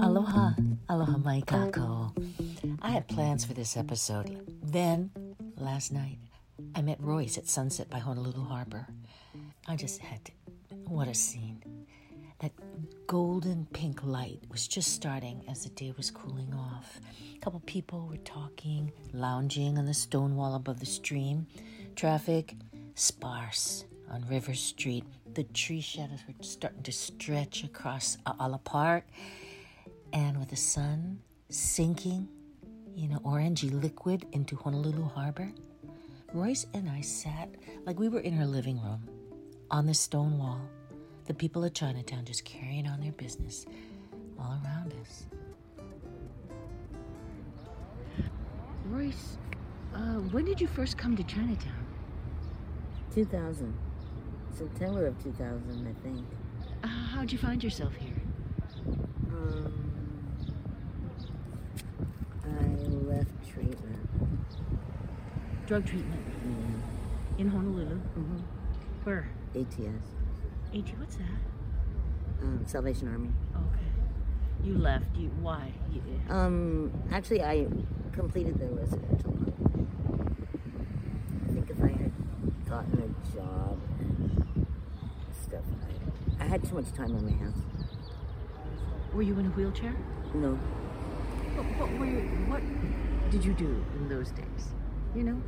Aloha, aloha mai kākou. I had plans for this episode. Then, last night, I met Royce at sunset by Honolulu Harbor. I just had to. What a scene. Golden pink light was just starting as the day was cooling off. A couple people were talking, lounging on the stone wall above the stream. Traffic sparse on River Street. The tree shadows were starting to stretch across Ala Park. And with the sun sinking, you know, orangey liquid into Honolulu Harbor, Royce and I sat like we were in her living room on the stone wall. The people of Chinatown just carrying on their business all around us. Royce, uh, when did you first come to Chinatown? 2000. September of 2000, I think. Uh, how'd you find yourself here? Um, I left treatment. Drug treatment Yeah. in Honolulu. hmm Where? ATS. AT, what's that? Um, Salvation Army. Okay. You left. You why? You, Um, actually, I completed the residential. I think if I had gotten a job and stuff, I, I had too much time on my hands. were you in a wheelchair? No. What, what were you, What did you do in those days? You know.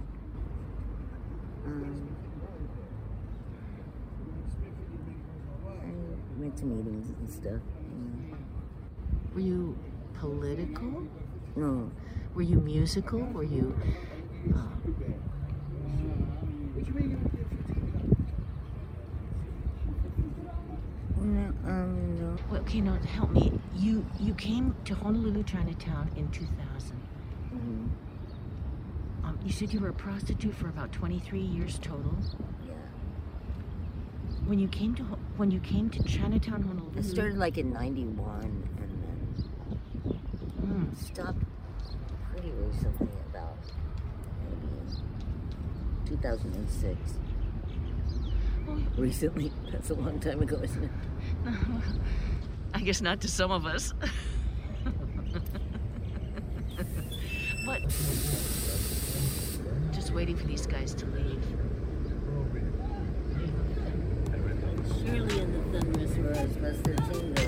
Um, I went to meetings and stuff. you Were you political? No. Were you musical? Were you? Uh, No, um, no. well, okay, now help me. You you came to Honolulu Chinatown in 2000. Mhm. Um, you said you were a prostitute for about 23 years total. Yeah. When you came to when you came to Chinatown, Honolulu. I started like in 91 and then Mm. stopped pretty recently, about maybe 2006. Oh, Recently? That's a long time ago, isn't it? I guess not to some of us. but just waiting for these guys to leave. Surely in the thunderous roars must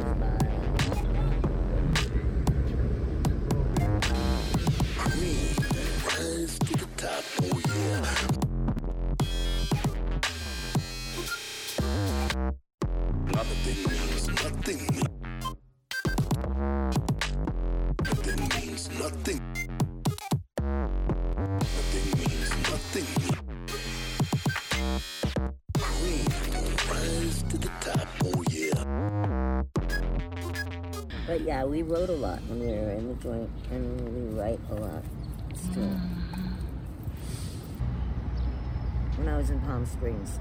yeah, we wrote a lot when we were in the joint, and we write a lot still. When I was in Palm Springs,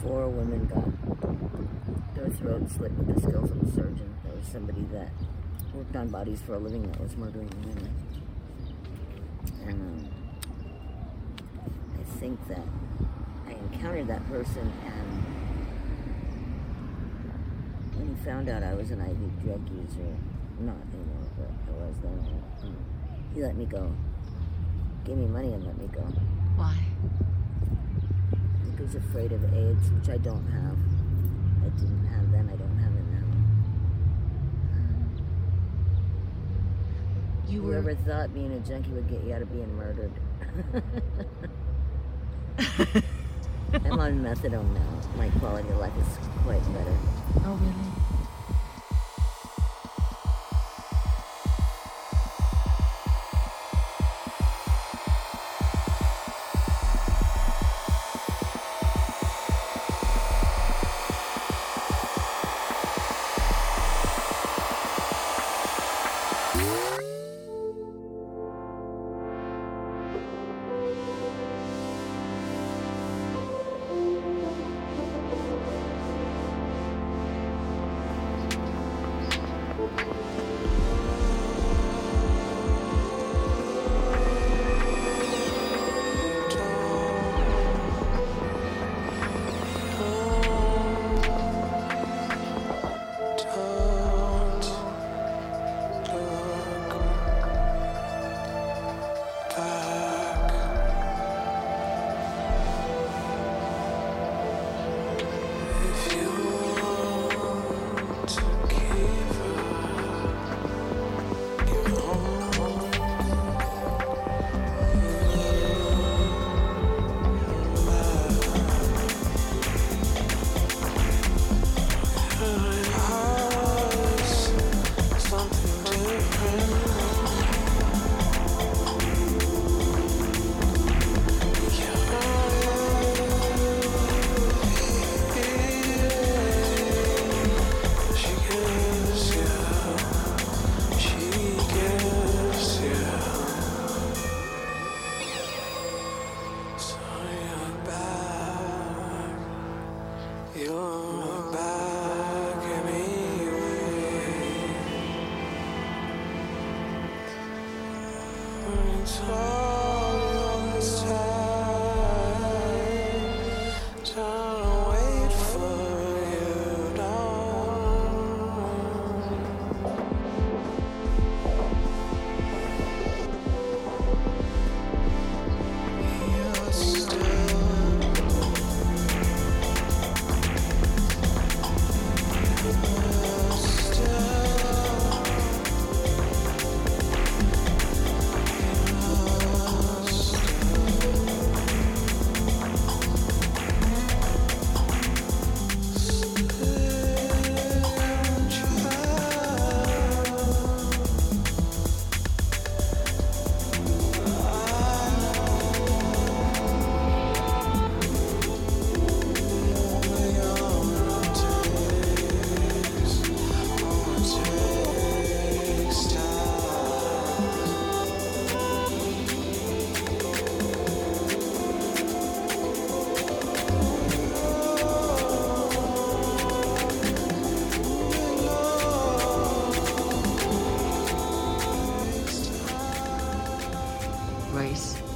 four women got their throats slit with the skills of a surgeon. There was somebody that worked on bodies for a living that was murdering women. And um, I think that I encountered that person and he found out I was an IV drug user, not anymore, but I was then, he let me go. Gave me money and let me go. Why? I think he was afraid of AIDS, which I don't have. I didn't have then, I don't have it now. Um, You were. whoever thought being a junkie would get you out of being murdered. I'm on methadone now. My quality of life is quite better. oh really?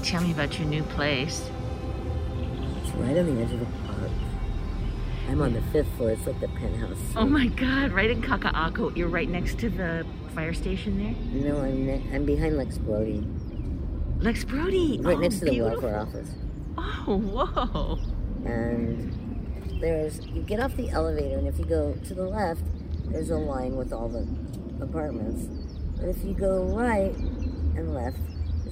Tell me about your new place. It's right on the edge of the park. I'm on the fifth floor. It's like the penthouse. Oh my God, right in Kaka'ako. You're right next to the fire station there? No, I'm ne- I'm behind Lex Brodie, Lex Brodie. right oh, next to the welfare office. Oh, whoa. And there's you get off the elevator, and if you go to the left, there's a line with all the apartments. But if you go right and left,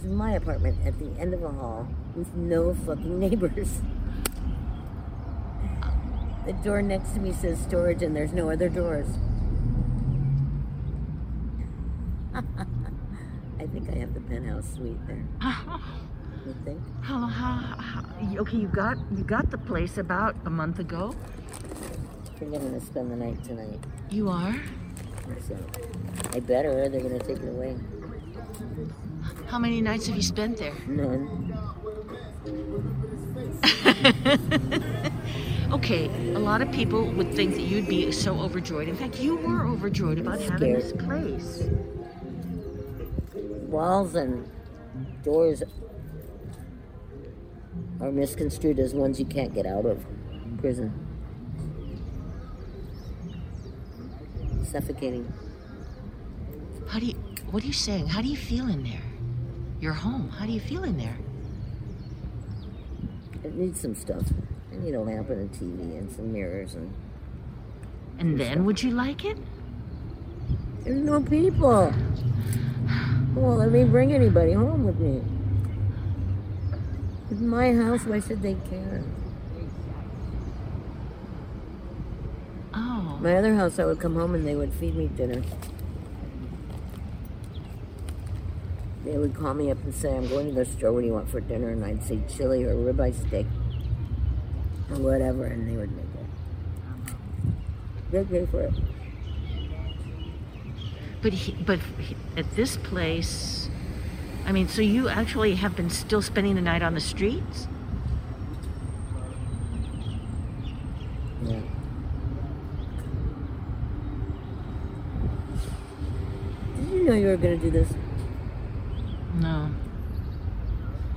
there's my apartment at the end of a hall with no fucking neighbors. The door next to me says storage, and there's no other doors. I think I have the penthouse suite there. You think? How, how, how, okay, you got you got the place about a month ago. I think I'm gonna spend the night tonight. You are? So I better. Or they're gonna take it away. How many nights have you spent there? None. Okay, a lot of people would think that you'd be so overjoyed. In fact, you were overjoyed about having this place. Walls and doors are misconstrued as ones you can't get out of prison. Suffocating. How do you? What are you saying? How do you feel in there? You're home. How do you feel in there? It needs some stuff. I need a lamp and a TV and some mirrors and And then would you like it? there's no people. Well, let me bring anybody home with me. It's my house. Why should they care? Oh, My other house, I would come home and they would feed me dinner. They would call me up and say, I'm going to the store. What do you want for dinner? And I'd say chili or ribeye steak or whatever, and they would make it. They'd pay for it. but he, but he, at this place, I mean, so you actually have been still spending the night on the streets? Yeah. Did you know you were going to do this? No.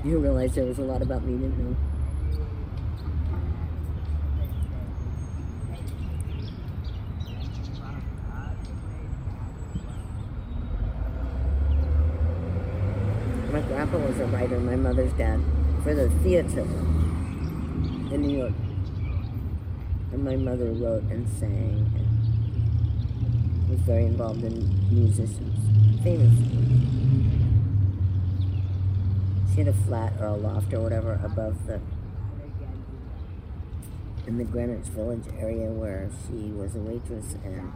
You realize there was a lot about me, didn't you? My grandpa was a writer, my mother's dad, for the theater in New York. And my mother wrote and sang and was very involved in musicians, famous. Had a flat or a loft or whatever above the in the Greenwich Village area where she was a waitress and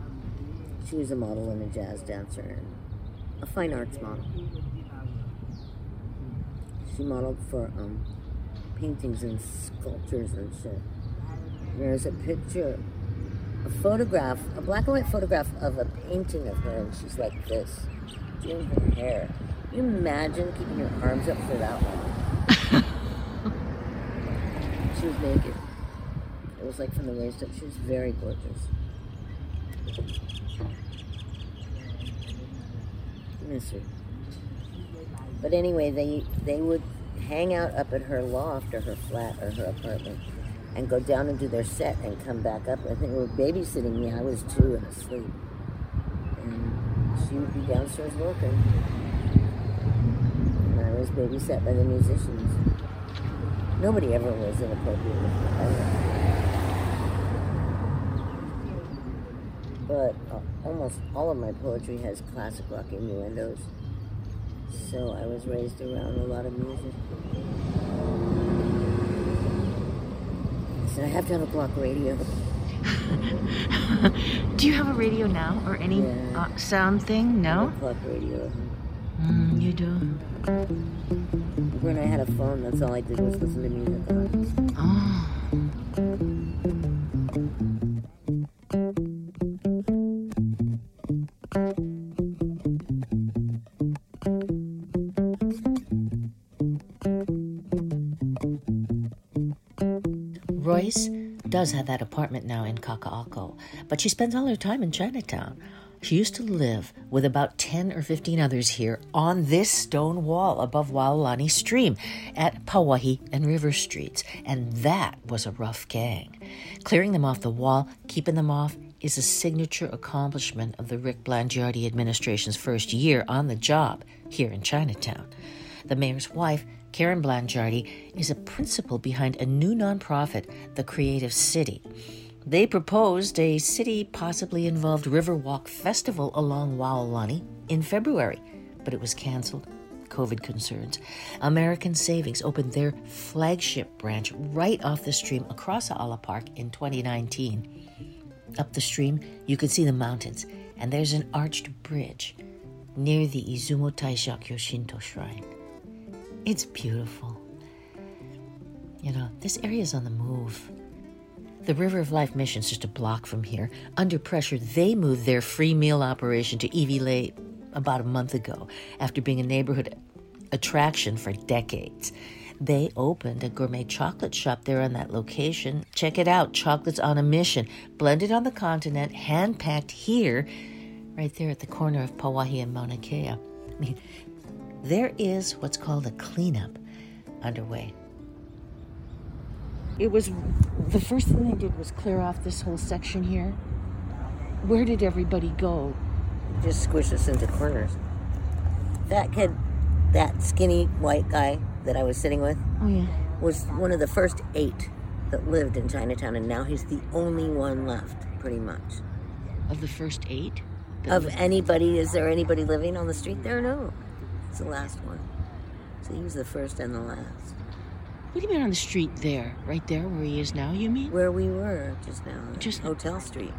she was a model and a jazz dancer and a fine arts model. She modeled for um, paintings and sculptures and shit. There's a picture, a photograph, a black and white photograph of a painting of her, and she's like this, doing her hair. Can you imagine keeping your arms up for that long? she was naked. It was like from the waist up. She was very gorgeous. Miss her. But anyway, they they would hang out up at her loft or her flat or her apartment and go down and do their set and come back up. I think they were babysitting me. I was two and asleep. And she would be downstairs working. Was babysat by the musicians. Nobody ever was inappropriate with me. ever. But uh, almost all of my poetry has classic rock innuendos. So I was raised around a lot of music. So I have to have a block radio. Do you have a radio now or any Yeah. uh, sound thing? I have No? a clock radio. Mm, you do. When I had a phone, that's all I did was listen to music. Oh. Royce does have that apartment now in Kaka'ako, but she spends all her time in Chinatown. She used to live with about 10 or 15 others here on this stone wall above Waolani Stream at Pauahi and River Streets, and that was a rough gang. Clearing them off the wall, keeping them off, is a signature accomplishment of the Rick Blangiardi administration's first year on the job here in Chinatown. The mayor's wife, Karen Blangiardi, is a principal behind a new nonprofit, The Creative City. They proposed a city possibly involved Riverwalk Festival along Waolani in February, but it was canceled. COVID concerns. American Savings opened their flagship branch right off the stream across Ala Park in 2019. Up the stream, you can see the mountains, and there's an arched bridge near the Izumo Taishakyo Shinto Shrine. It's beautiful. You know, this area is on the move. The River of Life mission's just a block from here. Under pressure, they moved their free meal operation to Iwilei about a month ago after being a neighborhood attraction for decades. They opened a gourmet chocolate shop there on that location. Check it out chocolates on a mission, blended on the continent, hand packed here, right there at the corner of Pauahi and Mauna Kea. I mean, there is what's called a cleanup underway. It was the first thing they did was clear off this whole section here. Where did everybody go? Just squish us into corners. That kid, that skinny white guy that I was sitting with, Oh, yeah. was one of the first eight that lived in Chinatown, and now he's the only one left, pretty much. Of the first eight? Of anybody, is there anybody living on the street there? No. It's the last one. So he was the first and the last. What do you mean on the street there? Right there where he is now, you mean? Where we were just now. Just Hotel Street.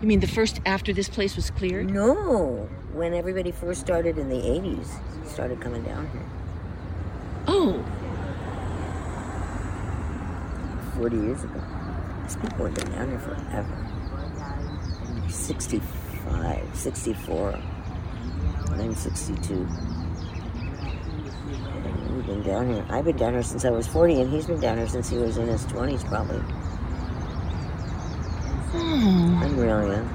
You mean the first after this place was cleared? No. When everybody first started in the 80s, started coming down here. Oh. 40 years ago. These people have been down here forever. 65, 64, 1962 down here. I've been down here since I was 40, and he's been down here since he was in his 20s, probably. Hmm. oh. I'm real young.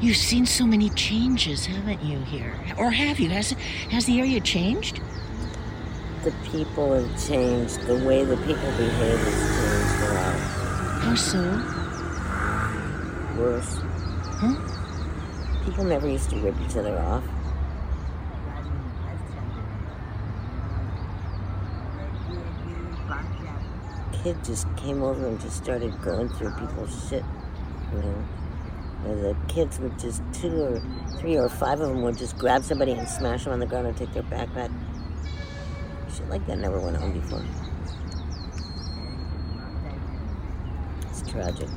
You've seen so many changes, haven't you, here? Or have you? Has has the area changed? The people have changed. The way the people behave has changed a lot. How so? Worse. Huh? People never used to rip each other off. Kid just came over and just started going through people's shit, you know. And the kids would just two or three or five of them would just grab somebody and smash them on the ground and take their backpack. Shit like that never went on before. It's tragic.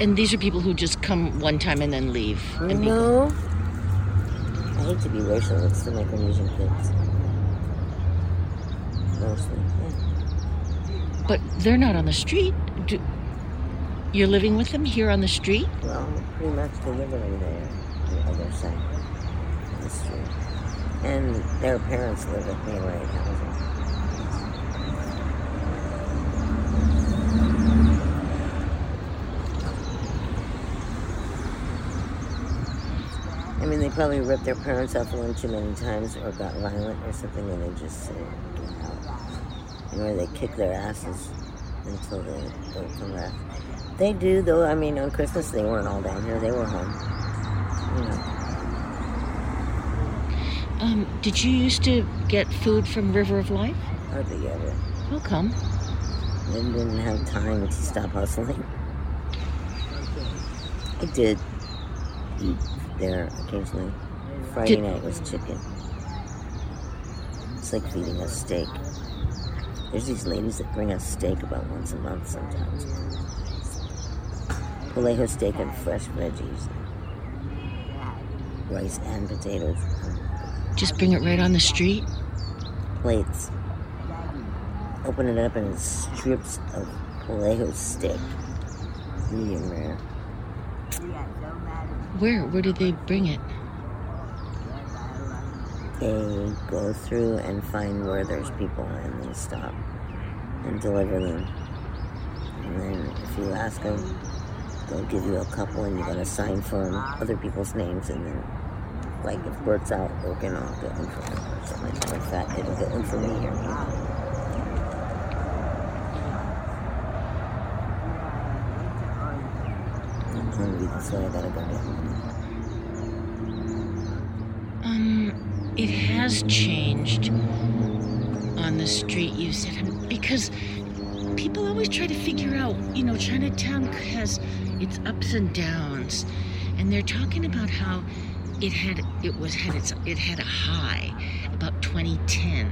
And these are people who just come one time and then leave. No. I hate to be racial, it's the Micronesian kids. Mostly, yeah. But they're not on the street. Do, you're living with them here on the street? Well, pretty much deliberately there, the other side of the street. And their parents live at Mayor Wright Housing. I mean, they probably ripped their parents off one too many times or got violent or something and they just say, get out. You know, they kick their asses until they don't come back. They do, though. I mean, on Christmas, they weren't all down here. They were home. You know. Um, did you used to get food from River of Life? Hardly ever. How come? They didn't have time to stop hustling. I did eat there occasionally. Mm. Friday Did- night was chicken. It's like feeding us steak. There's these ladies that bring us steak about once a month sometimes. Palejo steak and fresh veggies. Rice and potatoes. Just bring it right on the street? Plates. Open it up and it's strips of Palejo steak. Medium rare. Where? Where did they bring it? they go through and find where there's people and they stop and deliver them. And then if you ask them, they'll give you a couple and you gotta sign for 'em, other people's names and then like if Bert's out working, I'll get one for him or something like that. It'll get one for me one. Um, it has changed on the street, you said, because people always try to figure out, you know, Chinatown has its ups and downs, and they're talking about how it had it was had its it had a high about 2010,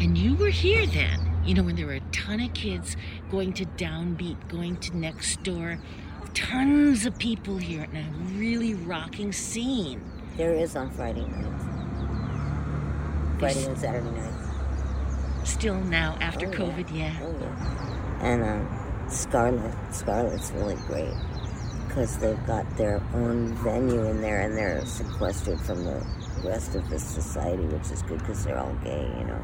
and you were here then. You know, when there were a ton of kids going to Downbeat, going to next door, tons of people here, and a really rocking scene. There is on Friday nights. Friday and Saturday nights. Still now after Oh. COVID, yeah. Oh yeah. And um, Scarlet, Scarlet's really great because they've got their own venue in there and they're sequestered from the rest of the society, which is good because they're all gay, you know.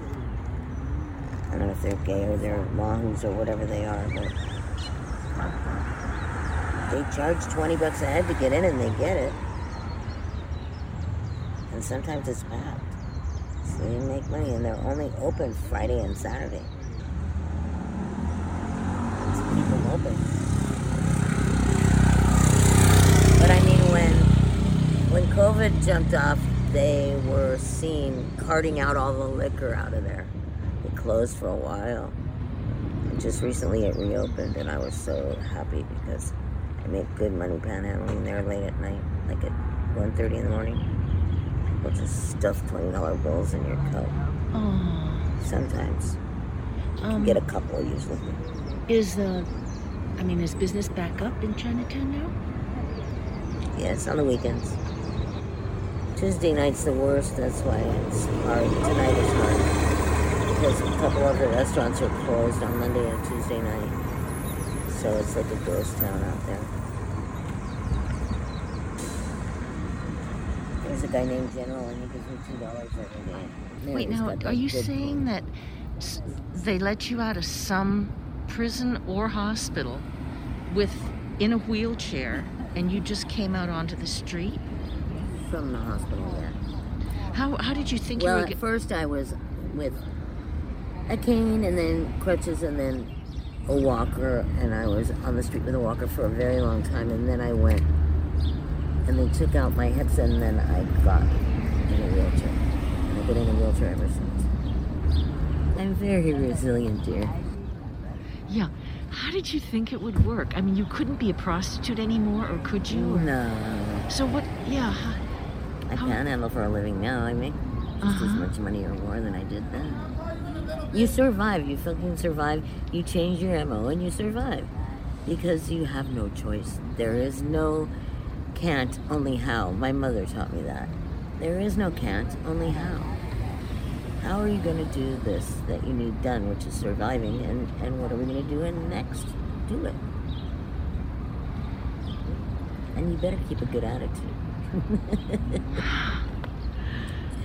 I don't know if they're gay or they're mahoos or whatever they are, but they charge 20 bucks a head to get in and they get it. And sometimes it's packed. So they make money and they're only open Friday and Saturday. Keep open. But I mean, when when COVID jumped off, they were seen carting out all the liquor out of there. It closed for a while. And just recently it reopened, and I was so happy because make good money panhandling there late at night, like at 1.30 in the morning. We'll just stuff $20 bills in your coat. Oh, Sometimes. um, Get a couple usually. is the, I mean, is business back up in Chinatown now? Yeah, it's on the weekends. Tuesday night's the worst, that's why it's hard. Tonight is hard. Because a couple of the restaurants are closed on Monday and Tuesday night. So it's like a ghost town out there. There's a guy named General and he gives me two dollars every day. Man, Wait, now, are you saying that they let you out of some prison or hospital with in a wheelchair and you just came out onto the street? from the hospital, yeah. How, how did you think Well, you were at get, first I was with a cane and then crutches and then a walker, and I was on the street with a walker for a very long time, and then I went and they took out my hips, and then I got in a wheelchair. And I've been in a wheelchair ever since. I'm very resilient, dear. Yeah. How did you think it would work? I mean, you couldn't be a prostitute anymore, or could you? Or, No, So what? Yeah. how- I panhandle for a living now. I make just as Uh-huh. much money or more than I did then. You survive. You fucking survive. You change your MO and you survive. Because you have no choice. There is no can't, only how. My mother taught me that. There is no can't, only how. How are you going to do this that you need done, which is surviving, and, and what are we going to do in next? Do it. And you better keep a good attitude.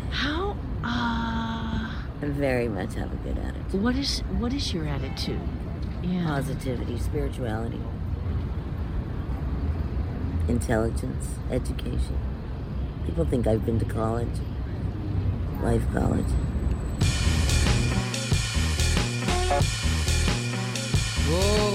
How? Uh, I very much have a good attitude. what is what is your attitude? Yeah. Positivity, spirituality, intelligence, education. People think I've been to college, life college. Whoa,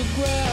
the ground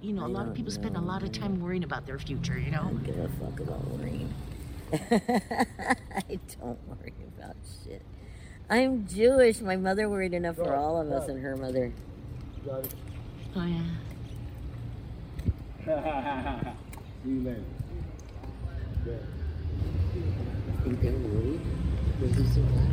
how you, you know, a I lot of don't people spend a lot of time worrying about their future, you know? I know? don't give a fuck about worrying. I don't worry about shit. I'm Jewish. My mother worried enough for all of us and her mother. Oh, yeah. See you later. Think they're worried? Was he so glad?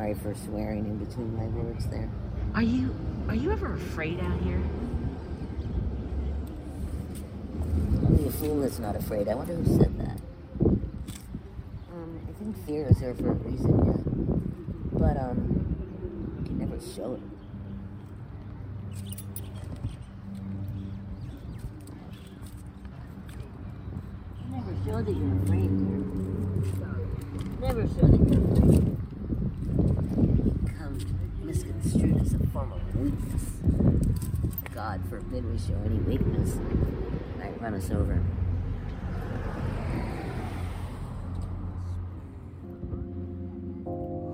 Sorry for swearing in between my words there. Are you, are you ever afraid out here? Only a fool that's not afraid. I wonder who said that. Um, I think fear is there for a reason, yeah. But, um, you can never show it. You never show that you're afraid, dear. Never show that you're afraid. Become misconstrued as a form of God forbid we show any weakness. Might run us over.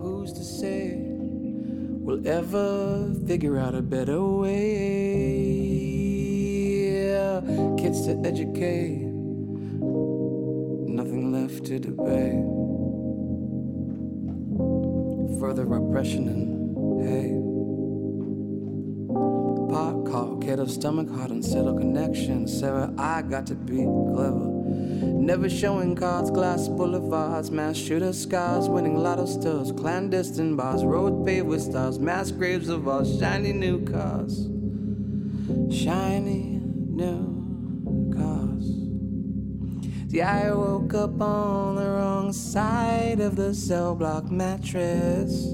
Who's to say we'll ever figure out a better way? Kids to educate, nothing left to debate. Further oppression and Kid of stomach, heart, and settle connection. Sarah, I got to be clever. Never showing cards, glass boulevards, mass shooter scars, winning lotto stars, clandestine bars, road paved with stars, mass graves of all shiny new cars. Shiny new cars. See, I woke up on the wrong side of the cell block mattress.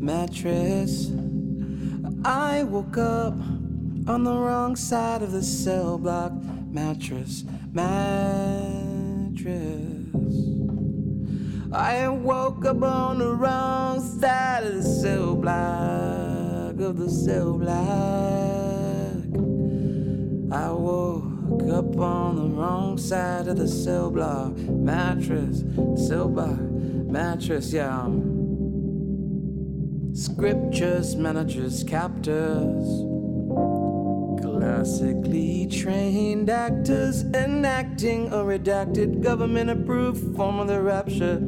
Mattress. I woke up on the wrong side of the cell block mattress. Mattress. I woke up on the wrong side of the cell block of the cell block. I woke up on the wrong side of the cell block mattress, cell block mattress. Yeah. um, Scriptures, managers, captors, classically trained actors enacting a redacted government approved form of the rapture.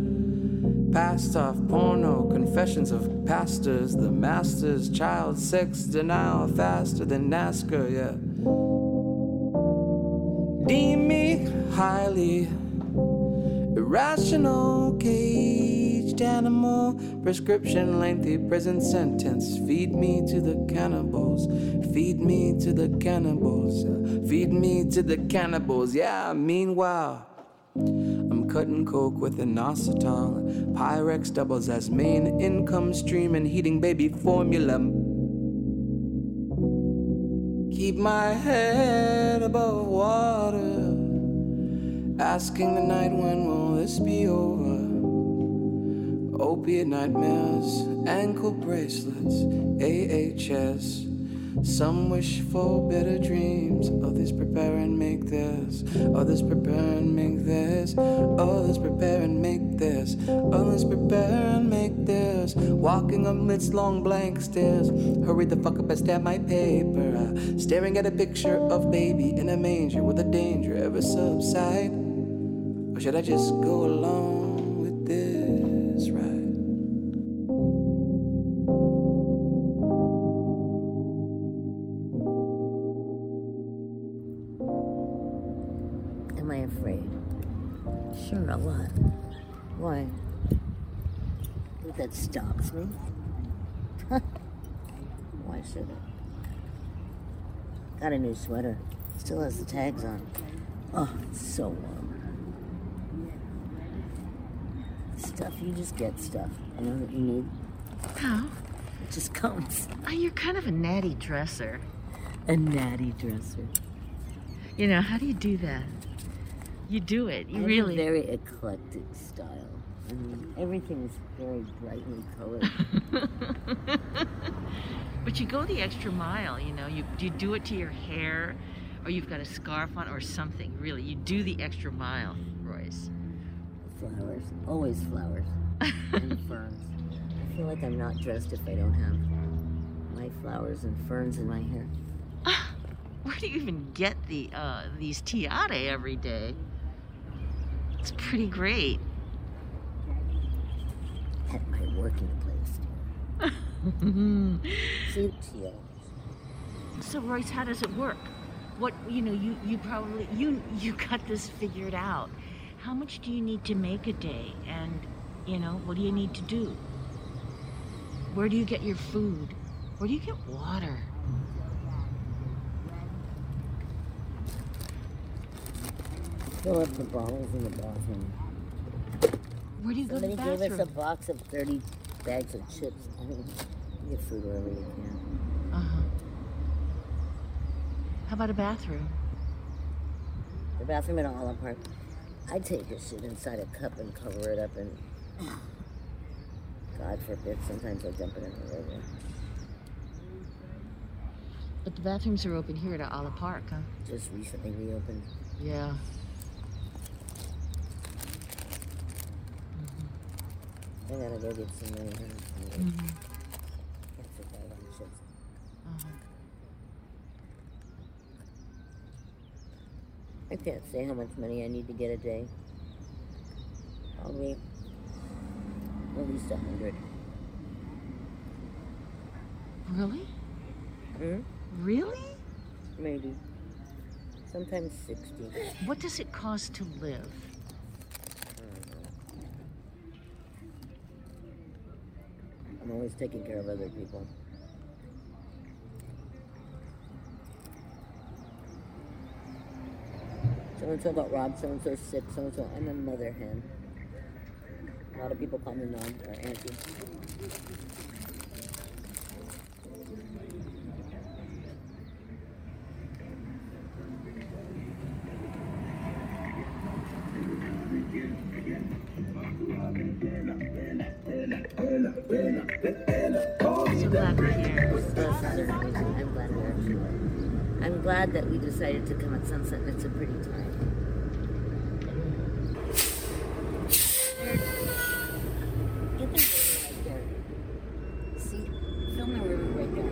Passed off porno, confessions of pastors, the masters, child sex denial faster than NASCAR, yeah. Deem me highly irrational, caged animal, prescription lengthy prison sentence. Feed me to the cannibals, feed me to the cannibals, uh, feed me to the cannibals, yeah. Meanwhile, I'm cutting coke with inositol. Pyrex doubles as main income stream and heating baby formula. Keep my head above water. Asking the night when will this be over? Opiate nightmares, ankle bracelets, AHS. Some wish for better dreams. Others prepare and make theirs. Others prepare and make theirs. Others prepare and make theirs. Others prepare and make theirs. Walking amidst long blank stares. Hurry the fuck up and stab my paper. Uh, staring at a picture of baby in a manger. Will the danger ever subside? Or should I just go along Why? Think that stops me? Why should it? Got a new sweater. Still has the tags on. Oh, it's so warm. Stuff, you just get stuff. I know that you need. How? It just comes. Oh, you're kind of a natty dresser. A natty dresser. You know, how do you do that? You do it. You I really. very eclectic style. I mean, everything is very brightly colored. but you go the extra mile, you know. You, you do it to your hair, or you've got a scarf on, or something. Really, you do the extra mile, Royce. flowers, always flowers, and ferns. I feel like I'm not dressed if I don't have my flowers and ferns in my hair. Where do you even get the uh, these tiare every day? It's pretty great. At my working place. See, teal. So Royce, how does it work? What you know, you you probably you you got this figured out. How much do you need to make a day, and you know what do you need to do? Where do you get your food? Where do you get water? Fill up the bottles in the bathroom. Where do you Somebody go to the bathroom? gave us a box of 30 bags of chips. I mean, you get food wherever you can. Uh-huh. How about a bathroom? The bathroom at Ala Park. I take a shit inside a cup and cover it up and God forbid, sometimes I dump it in the river. But the bathrooms are open here at Ala Park, huh? Just recently reopened. Yeah. I gotta go get some money. Mhm. Can't survive on chips. Uh-huh. I can't say how much money I need to get a day. Probably at least a hundred. Really? Hmm? Really? Maybe. Sometimes sixty. What does it cost to live? I'm always taking care of other people. So and so got robbed, so and so sick, so and so. I'm a mother hen. A lot of people call me mom or auntie. Glad that we decided to come at sunset and it's a pretty time. Get the river right there. See, film the river right there.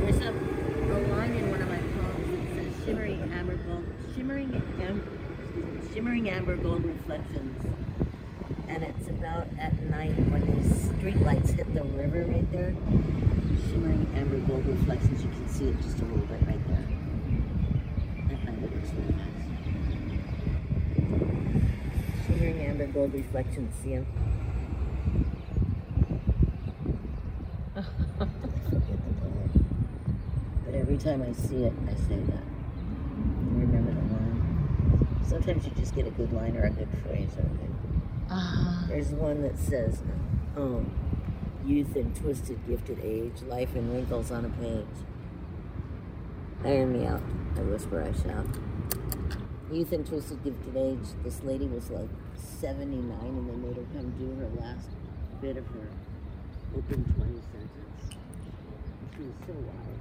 There's a, a in one of my poems shimmering amber gold, shimmering am, shimmering amber gold reflections And it's about at night when these street lights hit the river right there. Shimmering amber gold reflections. You can see it just a little bit right there. At night it looks really nice. Gold reflections. See them? But every time I see it, I say that. Remember the line. Sometimes you just get a good line or a good phrase or a good Uh, there's one that says, um, youth and twisted gifted age, life and wrinkles on a page. Iron me out. I whisper, I shout. Youth and twisted gifted age. This lady was like 79 and they made her come do her last bit of her open 20 sentence. She was so wild.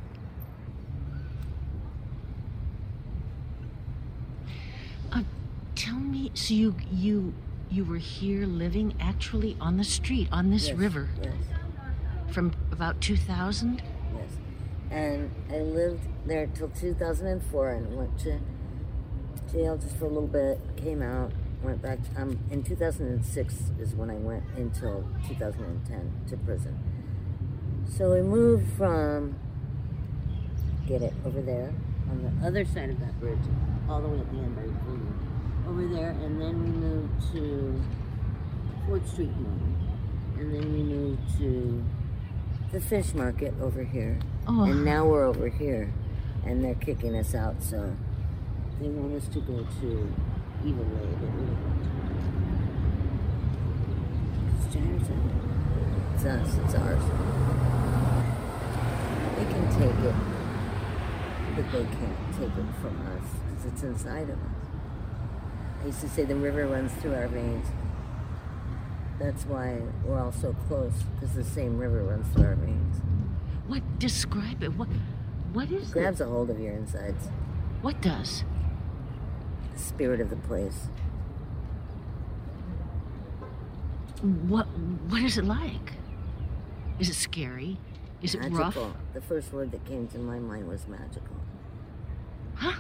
Uh, tell me, so you you you were here living actually on the street on this Yes, river Yes. from about 2000? Yes. And I lived there till 2004 and went to jail just for a little bit, came out, went back. Um, in 2006 is when I went until 2010 to prison. So we moved from, get it, over there on the other side of that bridge, all the way at the end by William. Over there, and then we moved to 4th Street Mall. And then we moved to the fish market over here. Oh. And now we're over here. And they're kicking us out, so they want us to go to Iwilei, but we don't. It's Chinatown. It's us, it's ours. They can take it, but they can't take it from us because it's inside of us. I used to say the river runs through our veins. That's why we're all so close because the same river runs through our veins. What describe it? What what is It it? grabs a hold of your insides. What does? Spirit of the place. What what is it like? Is it scary? Is it magical. rough? The first word that came to my mind was magical. Huh?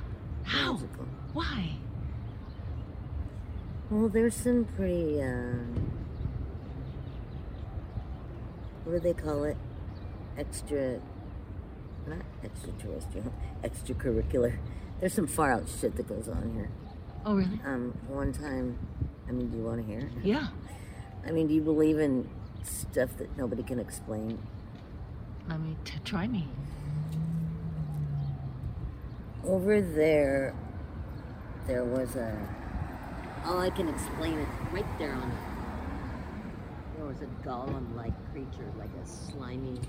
How? Magical. Why? Well, there's some pretty, uh, what do they call it? Extra, not extraterrestrial, extracurricular. There's some far out shit that goes on here. Oh really? Um, one time, I mean, do you want to hear? Yeah. I mean, do you believe in stuff that nobody can explain? Let me t- try me. Over there, there was a. Oh, I can explain it right there on it. There was a golem-like creature, like a slimy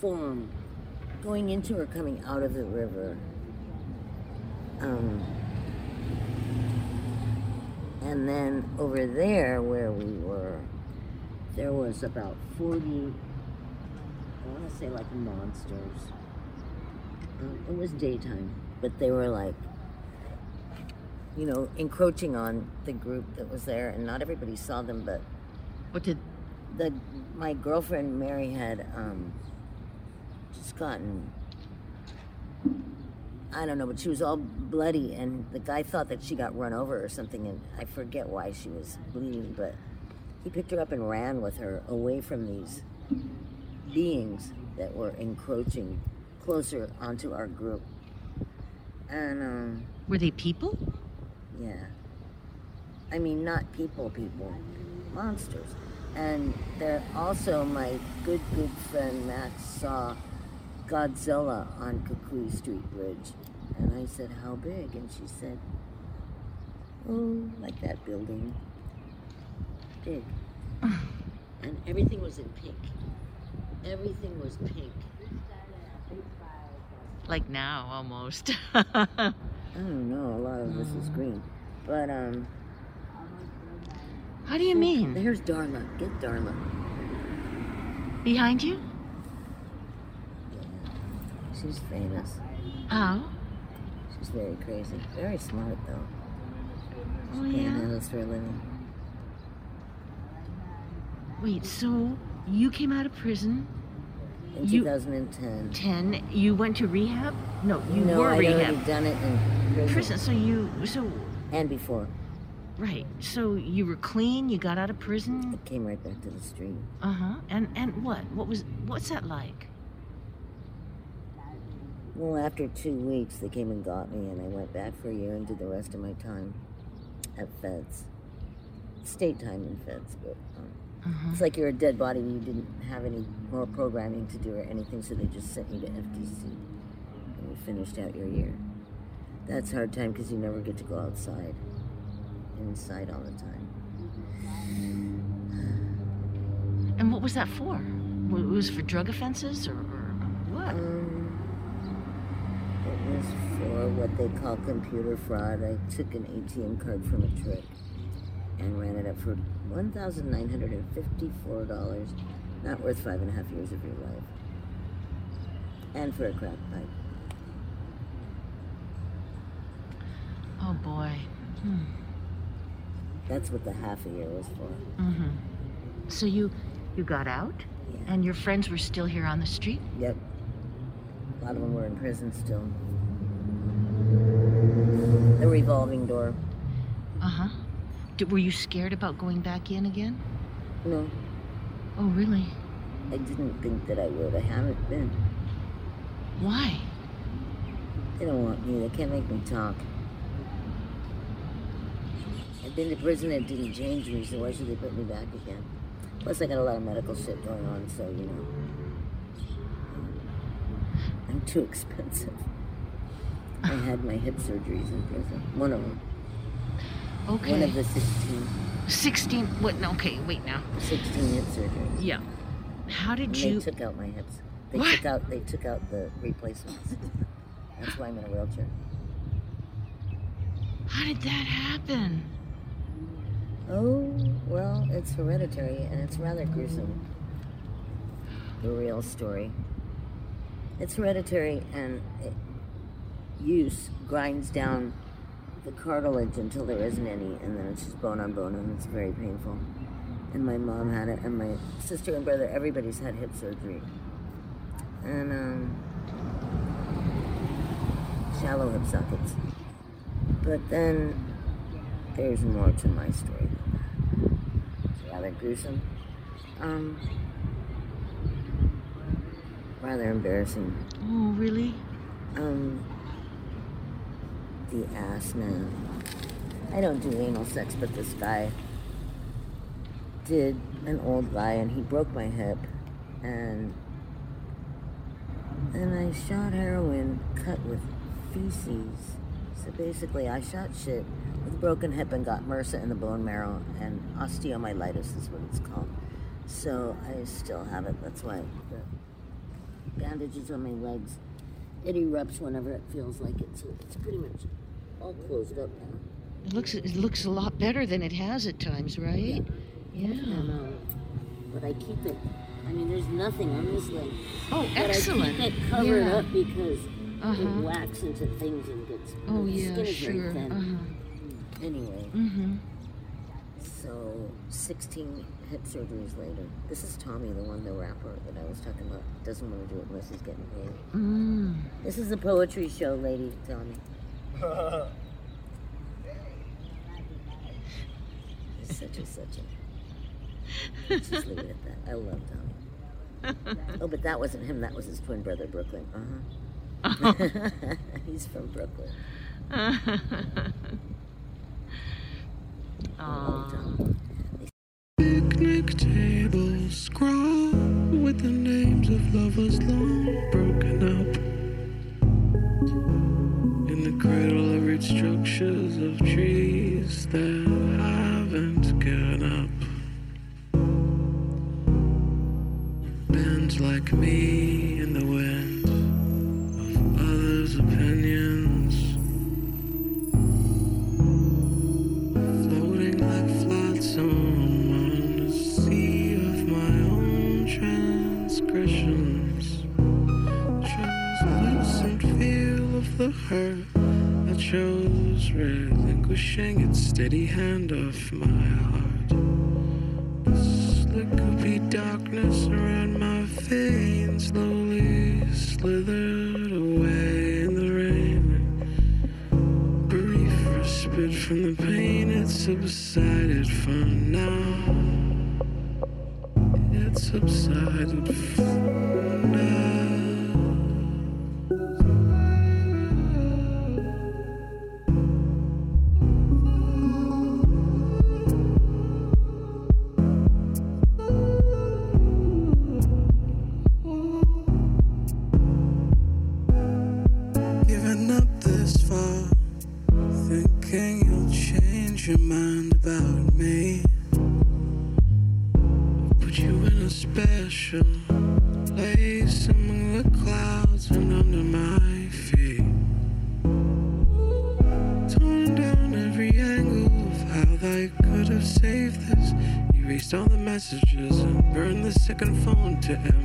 form, going into or coming out of the river. Um, and then over there, where we were, there was about forty. I want to say like monsters. Um, it was daytime, but they were like, you know, encroaching on the group that was there, and not everybody saw them. But What did the my girlfriend Mary had um, just gotten, I don't know, but she was all bloody, and the guy thought that she got run over or something, and I forget why she was bleeding, but he picked her up and ran with her away from these beings that were encroaching closer onto our group. And um, were they people? yeah, I mean not people, people, monsters. And there also my good good friend Max saw Godzilla on Kukui Street Bridge, and I said how big, and she said, oh, like that building, big. and everything was in pink. Everything was pink. Like now almost. I don't know. A lot of this is green, but um. How do you mean? There's Darla. Get Darla. Behind you? Yeah. She's famous. How? Very crazy. Very smart though. Oh yeah. panhandles for a living. Wait, so you came out of prison In You- 2010. 10, you went to rehab? No, you no, were I'd rehab. already done it in prison. Prison, so you so And before. Right. So you were clean. You got out of prison. I came right back to the street. Uh huh. And and what? What was? What's that like? Well, after two weeks, they came and got me, and I went back for a year and did the rest of my time at Feds. State time in Feds, but um, Uh-huh. it's like you're a dead body and you didn't have any more programming to do or anything, so they just sent you to FDC, and you finished out your year. That's hard time because you never get to go outside, inside all the time. And what was that for? It was for drug offenses or, or what? Um, it was for what they call computer fraud. I took an ATM card from a trick and ran it up for one thousand nine hundred and fifty-four dollars. Not worth five and a half years of your life. And for a crack pipe. Oh boy. Hmm. That's what the half a year was for. Mm-hmm. So you you got out, Yeah. and your friends were still here on the street. Yep. A lot of them were in prison still. The revolving door. Uh huh. Did, were you scared about going back in again? No, Oh really? I didn't think that I would. I haven't been. Why? They don't want me. They can't make me talk. I've been to prison. It didn't change me, so why should they put me back again? Plus, I got a lot of medical shit going on, so you know. Too expensive. I had my hip surgeries in prison. One of them. Okay. One of the 16, Sixteen. What? No. Okay. Wait now. 16 hip surgeries. Yeah. How did And you? they took out my hips. They What? took out. They took out the replacements. That's why I'm in a wheelchair. How did that happen? Oh, well, it's hereditary and it's rather gruesome. The real story. It's hereditary and it, use grinds down the cartilage until there isn't any, and then it's just bone on bone, and it's very painful. And my mom had it, and my sister and brother, everybody's had hip surgery. And, um, shallow hip sockets. But then there's more to my story than that. It's rather gruesome. Um, rather embarrassing. Oh really? Um, the ass man. I don't do anal sex, but this guy did an old guy, and he broke my hip, and and I shot heroin cut with feces. So basically, I shot shit with a broken hip and got MRSA in the bone marrow, and osteomyelitis is what it's called. So I still have it. That's why bandages on my legs it erupts whenever it feels like it. So it's pretty much all closed up now. It looks it looks a lot better than it has at times, right? Yeah. And, um, but I keep it. I mean, there's nothing on this leg. Oh, But excellent. I keep it covered Yeah. up because Uh-huh. it whacks into things and gets. Oh the yeah, skin is sure. thin. Uh-huh. Anyway, Mm-hmm. so 16 hip surgeries later. This is Tommy, the one, the rapper that I was talking about. Doesn't want to do it unless he's getting paid. Mm. This is a poetry show, lady, Tommy. He's such a such a. Let's just leave it at that. I love Tommy. Oh, but that wasn't him. That was his twin brother, Brooklyn. Uh huh. He's from Brooklyn. Aw. Picnic table scroll with the names of lovers long broken up. In the cradle, of read structures of trees that second phone to embers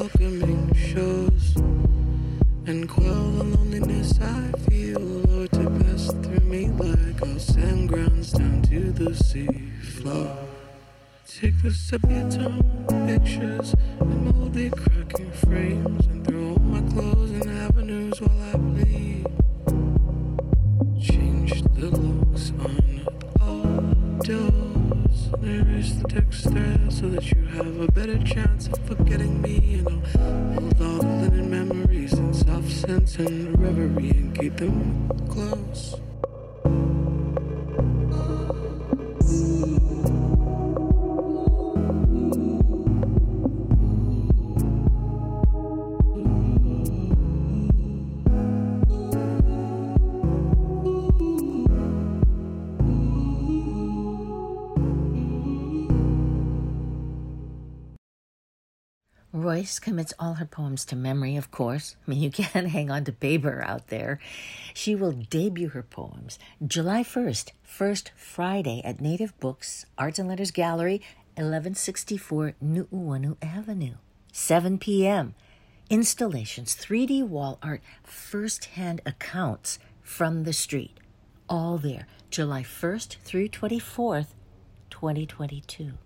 welcoming shores And quell the loneliness I feel. Or to pass through me like all sand grounds down to the sea floor Take the sepia tone pictures and moldy cracking frames And throw all my clothes in avenues while I bleed. Change the locks on all doors. And erase the text there so that you have a better chance of forgetting me. And I'll hold all the linen memories and soft sense and reverie and keep them close. Royce commits all her poems to memory, of course. I mean, you can't hang on to paper out there. She will debut her poems July 1st, first Friday at Native Books, Arts and Letters Gallery, 1164 Nu'uanu Avenue. 7 p.m. Installations, 3D wall art, first hand accounts from the street. All there, July 1st through 24th, 2022.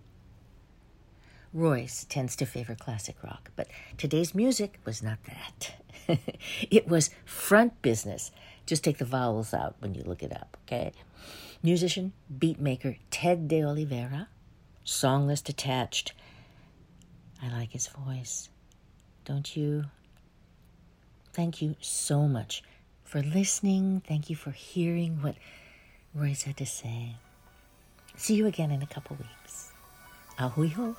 Royce tends to favor classic rock, but today's music was not that. it was FRNT BZNZZ. Just take the vowels out when you look it up, okay? Musician, beat maker Ted De Oliveira, song list attached. I like his voice. Don't you? Thank you so much for listening. Thank you for hearing what Royce had to say. See you again in a couple weeks. A hui hou.